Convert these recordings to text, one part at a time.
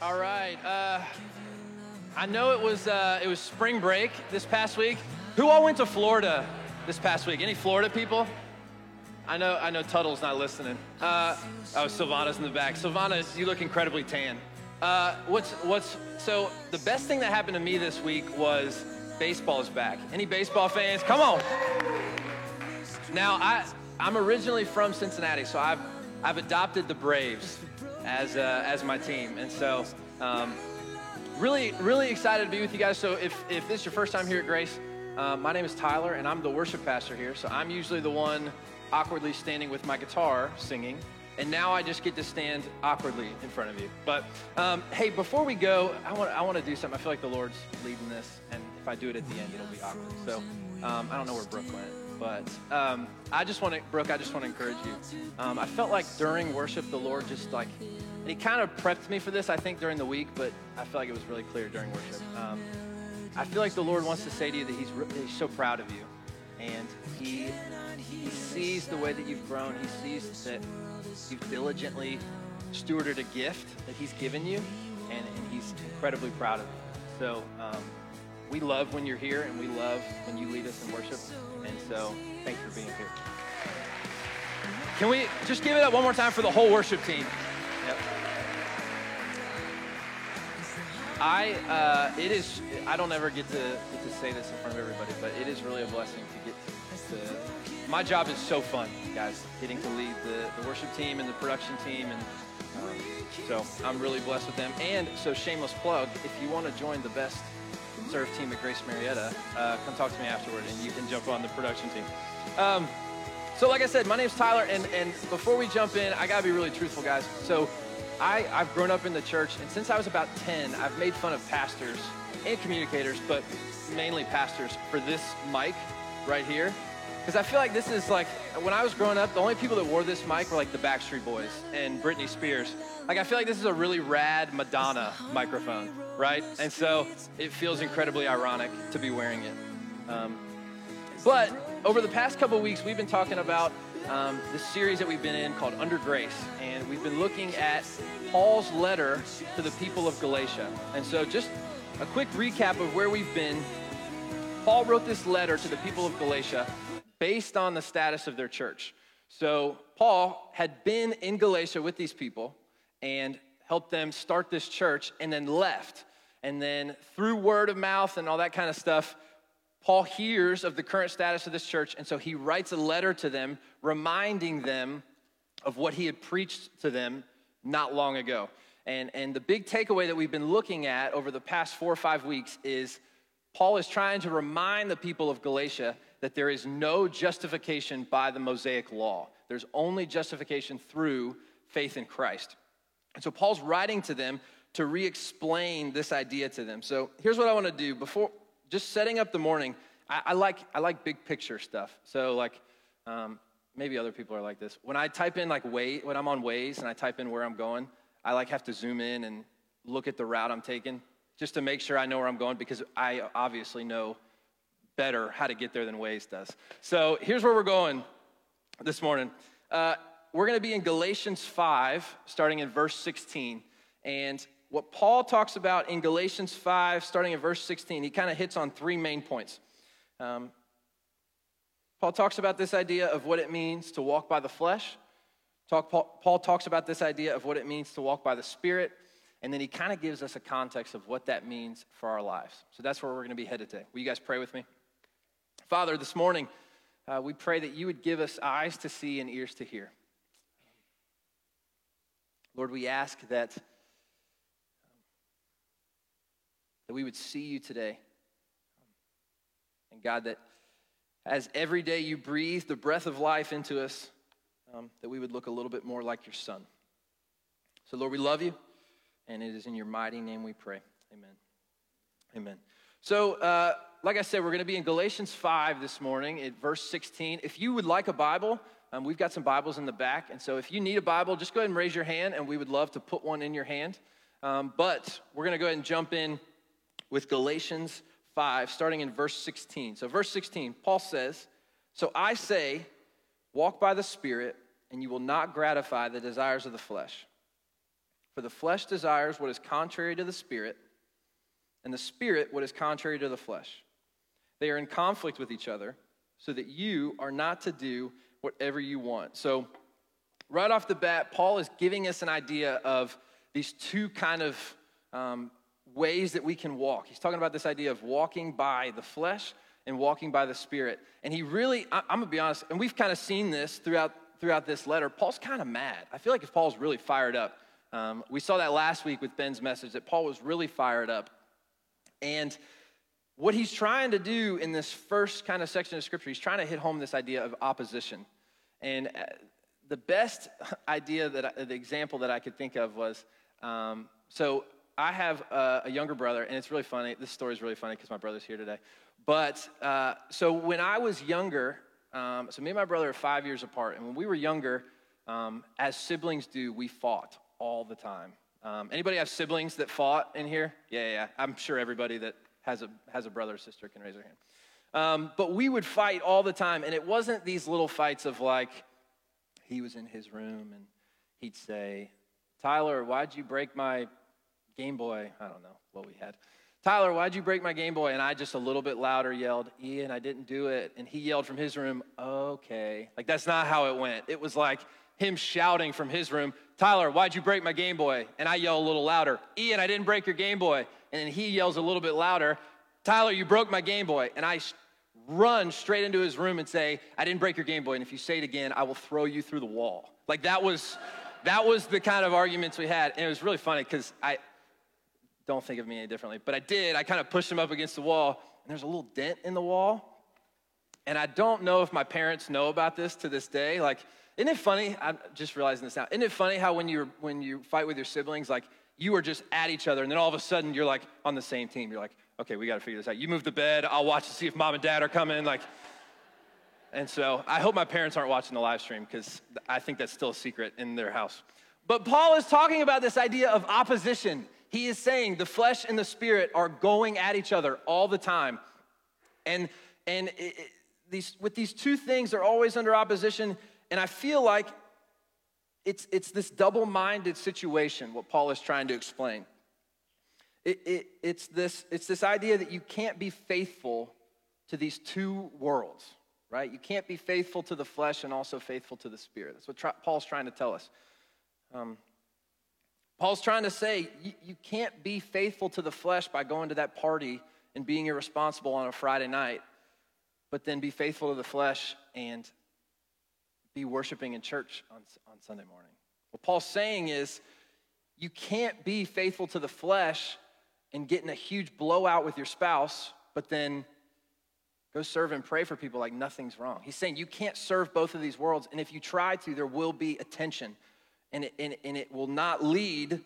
All right. Uh, I know it was uh, it was spring break this past week. Who all went to Florida this past week? Any Florida people? I know I know Tuttle's not listening. Uh, oh, Silvana's in the back. Silvana, you look incredibly tan. Uh, what's what's so the best thing that happened to me this week was baseball is back. Any baseball fans? Come on. Now I I'm originally from Cincinnati, so I've I've adopted the Braves as, uh, as my team. And so, um, really, really excited to be with you guys. So, if, if this is your first time here at Grace, uh, my name is Tyler, and I'm the worship pastor here. So, I'm usually the one awkwardly standing with my guitar singing. And now I just get to stand awkwardly in front of you. But um, hey, before we go, I want, I want to do something. I feel like the Lord's leading this, and if I do it at the end, it'll be awkward. So um, I don't know where Brooke went. But um, I just want to, Brooke, I just want to encourage you. Um, I felt like during worship, the Lord just like, He kind of prepped me for this, I think, during the week, but I feel like it was really clear during worship. Um, I feel like the Lord wants to say to you that He's, he's so proud of you. And he, he sees the way that you've grown. He sees that you've diligently stewarded a gift that He's given you, and, and He's incredibly proud of you. So, um, we love when you're here and we love when you lead us in worship. And so thanks for being here. Can we just give it up one more time for the whole worship team? I, uh, it is, I don't ever get to, get to say this in front of everybody, but it is really a blessing to get to, my job is so fun, guys, getting to lead the, the worship team and the production team. And um, so I'm really blessed with them. And so shameless plug, if you want to join the best serve team at Grace Marietta, uh, come talk to me afterward and you can jump on the production team. Um, so like I said, my name's Tyler, and, and before we jump in, I gotta be really truthful, guys. So I, I've grown up in the church, and since I was about 10, I've made fun of pastors and communicators, but mainly pastors, for this mic right here. Because I feel like this is like, when I was growing up, the only people that wore this mic were like the Backstreet Boys and Britney Spears. Like, I feel like this is a really rad Madonna microphone right? And so it feels incredibly ironic to be wearing it. Um, but over the past couple weeks, we've been talking about um, the series that we've been in called Under Grace, and we've been looking at Paul's letter to the people of Galatia. And so, just a quick recap of where we've been. Paul wrote this letter to the people of Galatia based on the status of their church. So, Paul had been in Galatia with these people and helped them start this church and then left. And then through word of mouth and all that kind of stuff, Paul hears of the current status of this church. And so he writes a letter to them, reminding them of what he had preached to them not long ago. And, and the big takeaway that we've been looking at over the past four or five weeks is Paul is trying to remind the people of Galatia that there is no justification by the Mosaic law. There's only justification through faith in Christ. And so Paul's writing to them to re explain this idea to them. So here's what I want to do before just setting up the morning. I, I like, I like big picture stuff. So, like, um, maybe other people are like this. When I type in, like, way, when I'm on Waze and I type in where I'm going, I like have to zoom in and look at the route I'm taking just to make sure I know where I'm going because I obviously know better how to get there than Waze does. So here's where we're going this morning. Uh, we're going to be in Galatians 5, starting in verse 16. And what Paul talks about in Galatians 5, starting in verse 16, he kind of hits on three main points. Um, Paul talks about this idea of what it means to walk by the flesh. Talk, Paul, Paul talks about this idea of what it means to walk by the Spirit. And then he kind of gives us a context of what that means for our lives. So that's where we're going to be headed today. Will you guys pray with me? Father, this morning, uh, we pray that you would give us eyes to see and ears to hear. Lord, we ask that, um, that we would see you today. And God, that as every day you breathe the breath of life into us, um, that we would look a little bit more like your son. So, Lord, we love you, and it is in your mighty name we pray. Amen. Amen. So, uh, like I said, we're going to be in Galatians 5 this morning at verse 16. If you would like a Bible, um, we've got some Bibles in the back. And so if you need a Bible, just go ahead and raise your hand, and we would love to put one in your hand. Um, but we're going to go ahead and jump in with Galatians 5, starting in verse 16. So, verse 16, Paul says, So I say, walk by the Spirit, and you will not gratify the desires of the flesh. For the flesh desires what is contrary to the spirit, and the spirit what is contrary to the flesh. They are in conflict with each other, so that you are not to do whatever you want. So, right off the bat, Paul is giving us an idea of these two kind of um, ways that we can walk. He's talking about this idea of walking by the flesh and walking by the spirit. And he really, I'm gonna be honest, and we've kind of seen this throughout throughout this letter. Paul's kind of mad. I feel like if Paul's really fired up, um, we saw that last week with Ben's message that Paul was really fired up. And what he's trying to do in this first kind of section of scripture, he's trying to hit home this idea of opposition. And uh, the best idea that I, the example that I could think of was um, so I have a, a, younger brother, and it's really funny. This story is really funny because my brother's here today. But uh, so when I was younger, um, so me and my brother are five years apart, and when we were younger, um, as siblings do, we fought all the time. Um, anybody have siblings that fought in here? Yeah, yeah, yeah. I'm sure everybody that has a, has a brother or sister can raise their hand. Um, but we would fight all the time, and it wasn't these little fights of like, he was in his room and he'd say, Tyler, why'd you break my Game Boy? I don't know what we had. Tyler, why'd you break my Game Boy? And I just a little bit louder yelled, Ian, I didn't do it. And he yelled from his room, okay. Like, that's not how it went. It was like him shouting from his room, Tyler, why'd you break my Game Boy? And I yell a little louder, Ian, I didn't break your Game Boy. And then he yells a little bit louder, Tyler, you broke my Game Boy. And I run straight into his room and say, I didn't break your Game Boy. And if you say it again, I will throw you through the wall. Like that was, that was the kind of arguments we had. And it was really funny because I don't think of me any differently, but I did. I kind of pushed him up against the wall, and there's a little dent in the wall. And I don't know if my parents know about this to this day. Like, isn't it funny? I'm just realizing this now. Isn't it funny how when you when you fight with your siblings, like you are just at each other, and then all of a sudden you're like on the same team. You're like, okay, we got to figure this out. You move the bed. I'll watch to see if mom and dad are coming. Like, and so I hope my parents aren't watching the live stream because I think that's still a secret in their house. But Paul is talking about this idea of opposition. He is saying the flesh and the spirit are going at each other all the time, and and it, it, these with these two things, they're always under opposition. And I feel like it's, it's this double minded situation, what Paul is trying to explain. It, it, it's, this, it's this idea that you can't be faithful to these two worlds, right? You can't be faithful to the flesh and also faithful to the spirit. That's what Paul's trying to tell us. Um, Paul's trying to say you, you can't be faithful to the flesh by going to that party and being irresponsible on a Friday night, but then be faithful to the flesh and be worshiping in church on, on Sunday morning. What Paul's saying is you can't be faithful to the flesh and get in a huge blowout with your spouse, but then go serve and pray for people like nothing's wrong. He's saying you can't serve both of these worlds, and if you try to, there will be a tension, and it, and, and it will not lead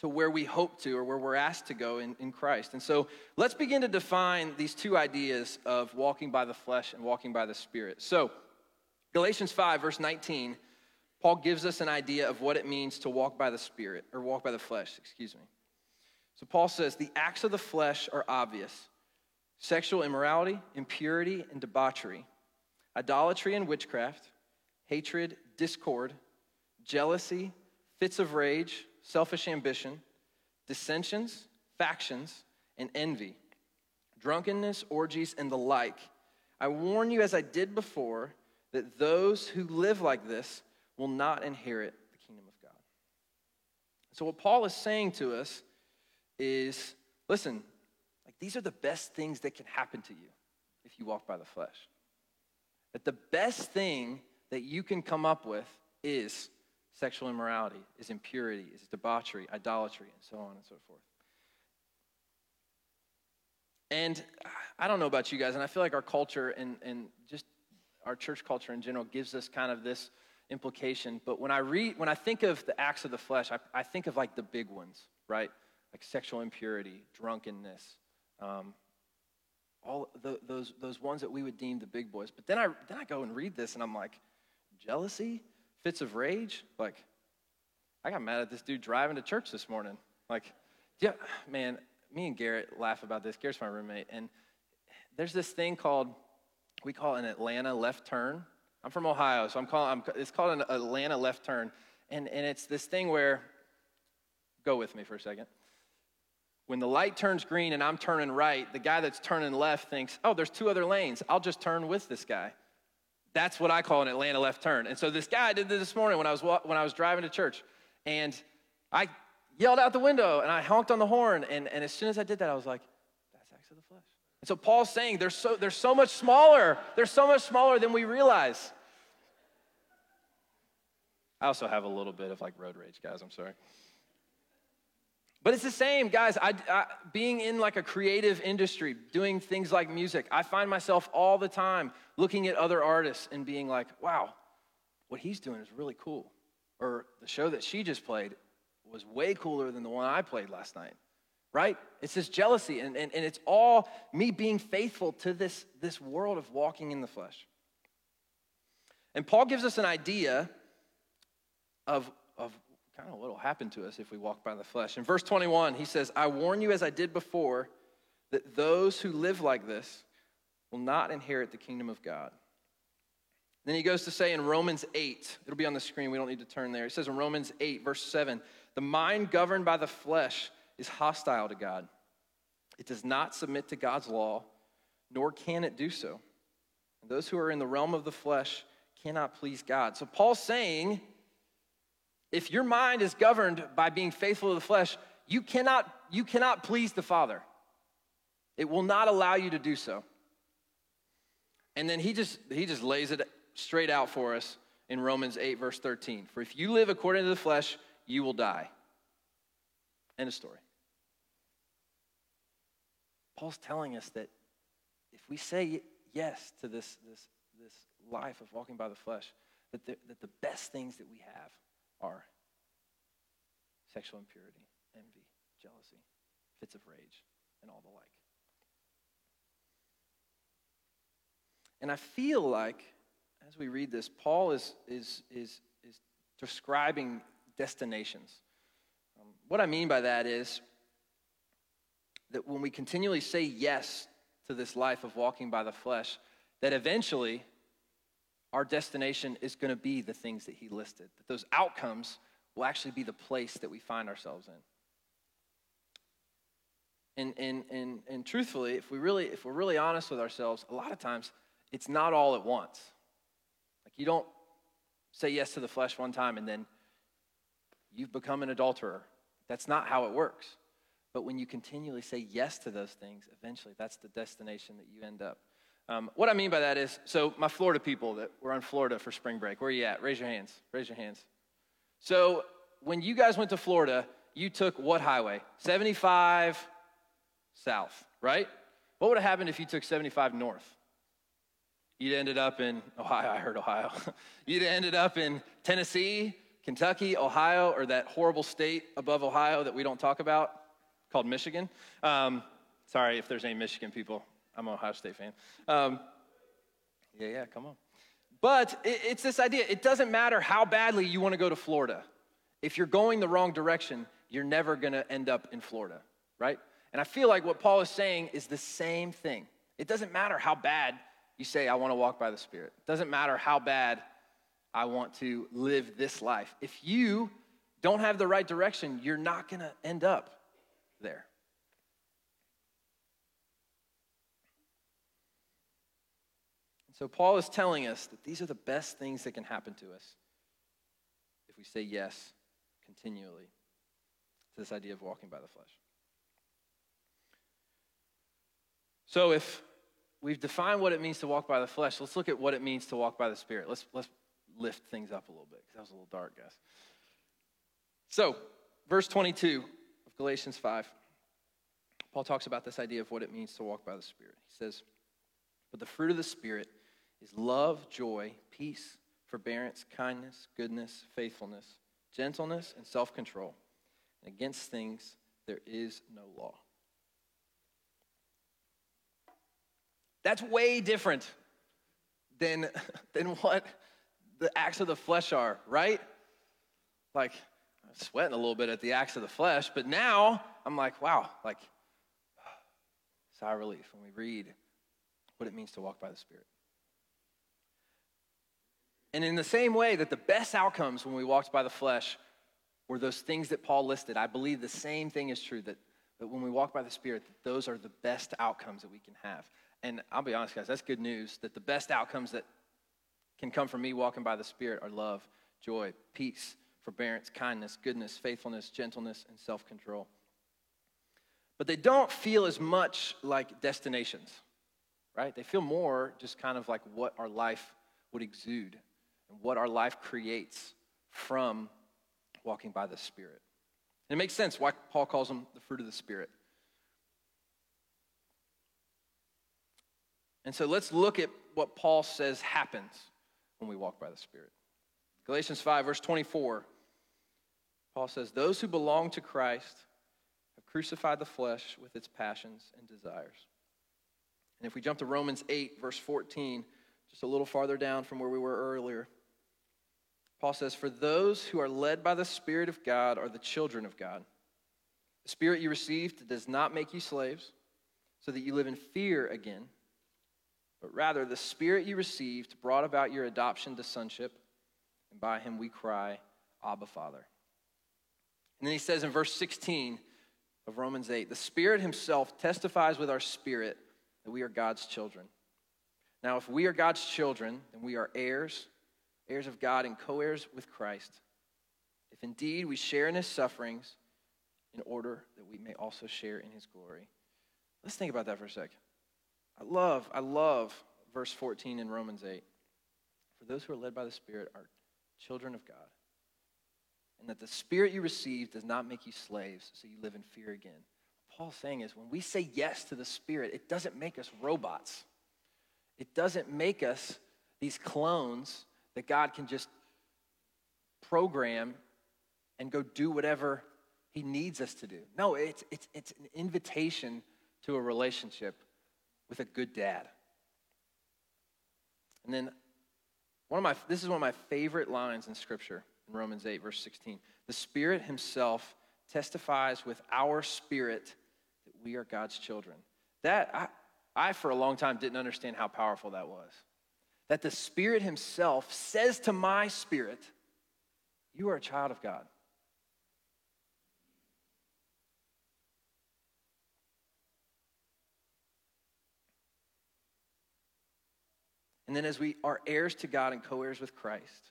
to where we hope to or where we're asked to go in, in Christ. And so let's begin to define these two ideas of walking by the flesh and walking by the Spirit. So, Galatians 5, verse 19, Paul gives us an idea of what it means to walk by the Spirit, or walk by the flesh, excuse me. So Paul says, The acts of the flesh are obvious sexual immorality, impurity, and debauchery, idolatry and witchcraft, hatred, discord, jealousy, fits of rage, selfish ambition, dissensions, factions, and envy, drunkenness, orgies, and the like. I warn you, as I did before, that those who live like this will not inherit the kingdom of God. So, what Paul is saying to us is listen, like these are the best things that can happen to you if you walk by the flesh. That the best thing that you can come up with is sexual immorality, is impurity, is debauchery, idolatry, and so on and so forth. And I don't know about you guys, and I feel like our culture and, and just our church culture in general gives us kind of this implication. But when I read, when I think of the acts of the flesh, I, I think of like the big ones, right? Like sexual impurity, drunkenness, um, all the, those those ones that we would deem the big boys. But then I then I go and read this, and I'm like, jealousy, fits of rage. Like, I got mad at this dude driving to church this morning. Like, yeah, man. Me and Garrett laugh about this. Garrett's my roommate, and there's this thing called we call it an Atlanta left turn. I'm from Ohio, so I'm calling, I'm, it's called an Atlanta left turn. And, and it's this thing where, go with me for a second. When the light turns green and I'm turning right, the guy that's turning left thinks, oh, there's two other lanes. I'll just turn with this guy. That's what I call an Atlanta left turn. And so this guy did this morning when I was, when I was driving to church. And I yelled out the window and I honked on the horn. And, and as soon as I did that, I was like, that's acts of the flesh. And so Paul's saying they're so, they're so much smaller. They're so much smaller than we realize. I also have a little bit of like road rage, guys. I'm sorry. But it's the same, guys. I, I, being in like a creative industry, doing things like music, I find myself all the time looking at other artists and being like, wow, what he's doing is really cool. Or the show that she just played was way cooler than the one I played last night, right? It's this jealousy, and, and, and it's all me being faithful to this, this world of walking in the flesh. And Paul gives us an idea of, of kind of what will happen to us if we walk by the flesh. In verse 21, he says, I warn you as I did before, that those who live like this will not inherit the kingdom of God. Then he goes to say in Romans 8, it'll be on the screen, we don't need to turn there. He says in Romans 8, verse 7, the mind governed by the flesh is hostile to God. It does not submit to God's law, nor can it do so. And those who are in the realm of the flesh cannot please God. So Paul's saying if your mind is governed by being faithful to the flesh, you cannot, you cannot please the Father. It will not allow you to do so. And then he just he just lays it straight out for us in Romans 8, verse 13. For if you live according to the flesh, you will die. End of story. Paul's telling us that if we say yes to this, this, this life of walking by the flesh, that the, that the best things that we have are sexual impurity, envy, jealousy, fits of rage, and all the like. And I feel like, as we read this, Paul is, is, is, is describing destinations. Um, what I mean by that is that when we continually say yes to this life of walking by the flesh, that eventually our destination is going to be the things that he listed, that those outcomes will actually be the place that we find ourselves in. And, and, and, and truthfully, if, we really, if we're really honest with ourselves, a lot of times it's not all at once. Like you don't say yes to the flesh one time and then you've become an adulterer. That's not how it works. But when you continually say yes to those things, eventually that's the destination that you end up. Um, what I mean by that is, so my Florida people that were in Florida for spring break, where are you at? Raise your hands. Raise your hands. So when you guys went to Florida, you took what highway? 75 south, right? What would have happened if you took 75 north? You'd ended up in Ohio. I heard Ohio. You'd ended up in Tennessee, Kentucky, Ohio, or that horrible state above Ohio that we don't talk about called Michigan. Um, sorry if there's any Michigan people. I'm an Ohio State fan. Um, yeah, yeah, come on. But it, it's this idea it doesn't matter how badly you want to go to Florida. If you're going the wrong direction, you're never going to end up in Florida, right? And I feel like what Paul is saying is the same thing. It doesn't matter how bad you say, I want to walk by the Spirit. It doesn't matter how bad I want to live this life. If you don't have the right direction, you're not going to end up there. So, Paul is telling us that these are the best things that can happen to us if we say yes continually to this idea of walking by the flesh. So, if we've defined what it means to walk by the flesh, let's look at what it means to walk by the Spirit. Let's, let's lift things up a little bit because that was a little dark, guys. So, verse 22 of Galatians 5, Paul talks about this idea of what it means to walk by the Spirit. He says, But the fruit of the Spirit is love, joy, peace, forbearance, kindness, goodness, faithfulness, gentleness, and self control. And Against things there is no law. That's way different than, than what the acts of the flesh are, right? Like, I'm sweating a little bit at the acts of the flesh, but now I'm like, wow, like, sigh relief when we read what it means to walk by the Spirit. And in the same way that the best outcomes when we walked by the flesh were those things that Paul listed, I believe the same thing is true that, that when we walk by the Spirit, those are the best outcomes that we can have. And I'll be honest, guys, that's good news that the best outcomes that can come from me walking by the Spirit are love, joy, peace, forbearance, kindness, goodness, faithfulness, gentleness, and self control. But they don't feel as much like destinations, right? They feel more just kind of like what our life would exude and what our life creates from walking by the Spirit. And it makes sense why Paul calls them the fruit of the Spirit. And so let's look at what Paul says happens when we walk by the Spirit. Galatians 5, verse 24, Paul says, Those who belong to Christ have crucified the flesh with its passions and desires. And if we jump to Romans 8, verse 14, just a little farther down from where we were earlier, Paul says, For those who are led by the Spirit of God are the children of God. The Spirit you received does not make you slaves, so that you live in fear again, but rather the Spirit you received brought about your adoption to sonship, and by him we cry, Abba, Father. And then he says in verse 16 of Romans 8, the Spirit himself testifies with our spirit that we are God's children. Now, if we are God's children, then we are heirs heirs of God and co heirs with Christ, if indeed we share in his sufferings, in order that we may also share in his glory. Let's think about that for a sec. I love, I love verse 14 in Romans 8. For those who are led by the Spirit are children of God. And that the Spirit you receive does not make you slaves, so you live in fear again. What Paul's saying is when we say yes to the Spirit, it doesn't make us robots. It doesn't make us these clones that God can just program and go do whatever He needs us to do. No, it's, it's, it's an invitation to a relationship with a good dad. And then one of my this is one of my favorite lines in scripture in Romans 8 verse 16. The Spirit himself testifies with our spirit that we are God's children. That I, I for a long time didn't understand how powerful that was that the Spirit Himself says to my spirit, You are a child of God. And then, as we are heirs to God and co heirs with Christ,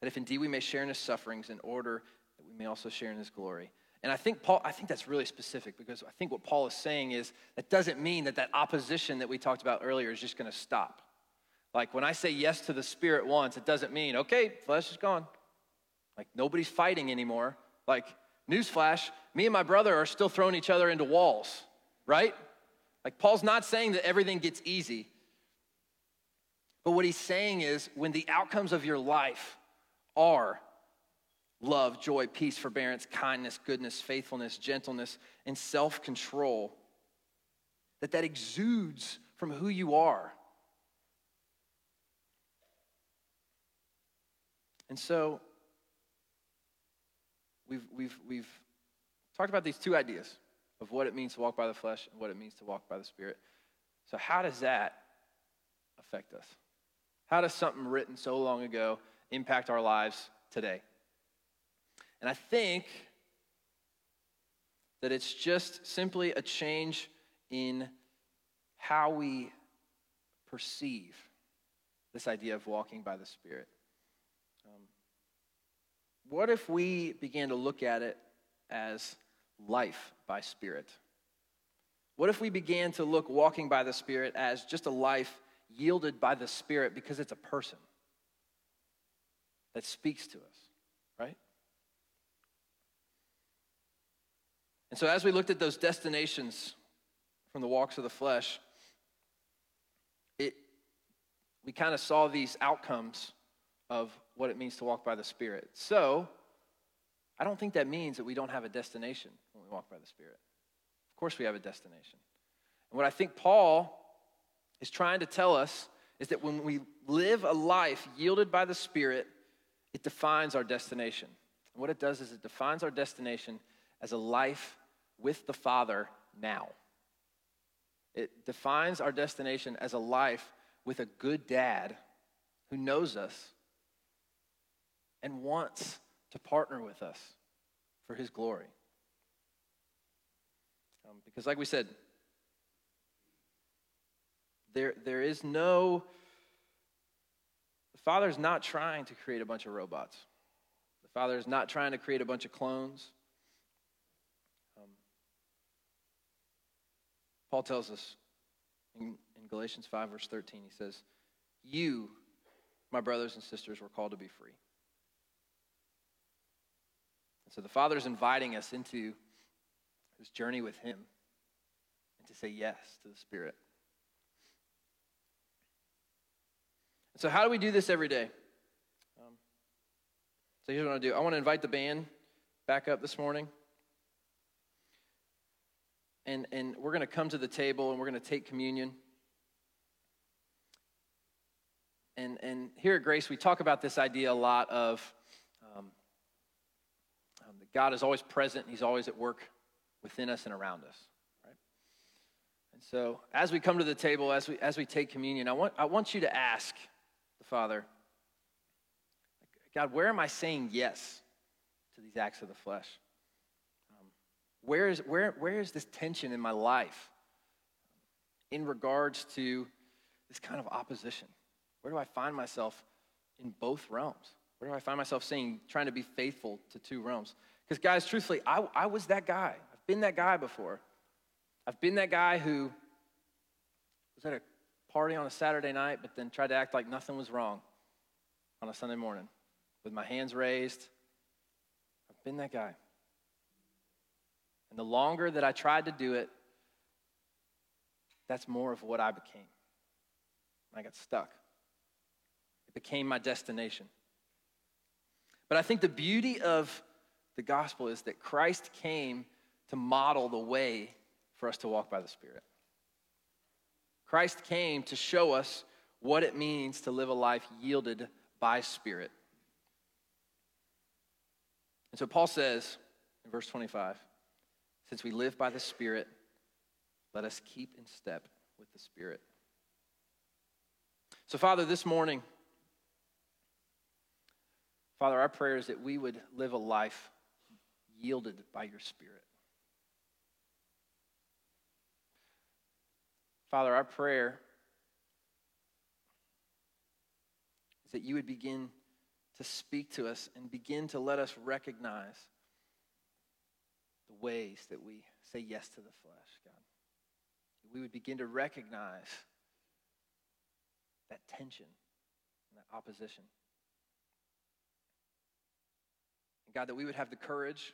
that if indeed we may share in his sufferings in order that we may also share in his glory. And I think Paul, I think that's really specific because I think what Paul is saying is that doesn't mean that that opposition that we talked about earlier is just going to stop. Like when I say yes to the Spirit once, it doesn't mean, okay, flesh is gone. Like nobody's fighting anymore. Like, newsflash, me and my brother are still throwing each other into walls, right? Like, Paul's not saying that everything gets easy. But what he's saying is when the outcomes of your life are love, joy, peace, forbearance, kindness, goodness, faithfulness, gentleness, and self control, that that exudes from who you are. And so we've, we've, we've talked about these two ideas of what it means to walk by the flesh and what it means to walk by the Spirit. So, how does that affect us? How does something written so long ago impact our lives today? And I think that it's just simply a change in how we perceive this idea of walking by the Spirit. What if we began to look at it as life by Spirit? What if we began to look walking by the Spirit as just a life yielded by the Spirit because it's a person that speaks to us, right? And so, as we looked at those destinations from the walks of the flesh, it, we kind of saw these outcomes of what it means to walk by the Spirit. So, I don't think that means that we don't have a destination when we walk by the Spirit. Of course, we have a destination. And what I think Paul is trying to tell us is that when we live a life yielded by the Spirit, it defines our destination. And what it does is it defines our destination as a life with the Father now. It defines our destination as a life with a good dad who knows us and wants to partner with us for his glory. Um, because, like we said, there, there is no, the Father's not trying to create a bunch of robots. The Father is not trying to create a bunch of clones. Um, Paul tells us in, in Galatians 5, verse 13, he says, You, my brothers and sisters, were called to be free. So the Father is inviting us into this journey with Him and to say yes to the Spirit. So, how do we do this every day? Um, so, here's what I want to do I want to invite the band back up this morning. And, and we're going to come to the table and we're going to take communion. And, and here at Grace, we talk about this idea a lot of God is always present, He's always at work within us and around us. Right? And so, as we come to the table, as we, as we take communion, I want, I want you to ask the Father, God, where am I saying yes to these acts of the flesh? Um, where, is, where, where is this tension in my life in regards to this kind of opposition? Where do I find myself in both realms? Where do I find myself saying, trying to be faithful to two realms? Because, guys, truthfully, I, I was that guy. I've been that guy before. I've been that guy who was at a party on a Saturday night, but then tried to act like nothing was wrong on a Sunday morning with my hands raised. I've been that guy. And the longer that I tried to do it, that's more of what I became. I got stuck. It became my destination. But I think the beauty of the gospel is that Christ came to model the way for us to walk by the Spirit. Christ came to show us what it means to live a life yielded by Spirit. And so Paul says in verse 25, since we live by the Spirit, let us keep in step with the Spirit. So, Father, this morning, Father, our prayer is that we would live a life yielded by your Spirit. Father, our prayer is that you would begin to speak to us and begin to let us recognize the ways that we say yes to the flesh, God. We would begin to recognize that tension and that opposition. And God, that we would have the courage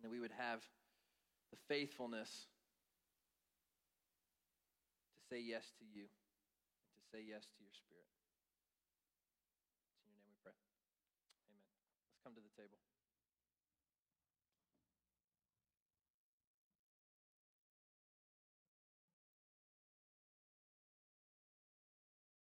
and that we would have the faithfulness to say yes to you and to say yes to your spirit.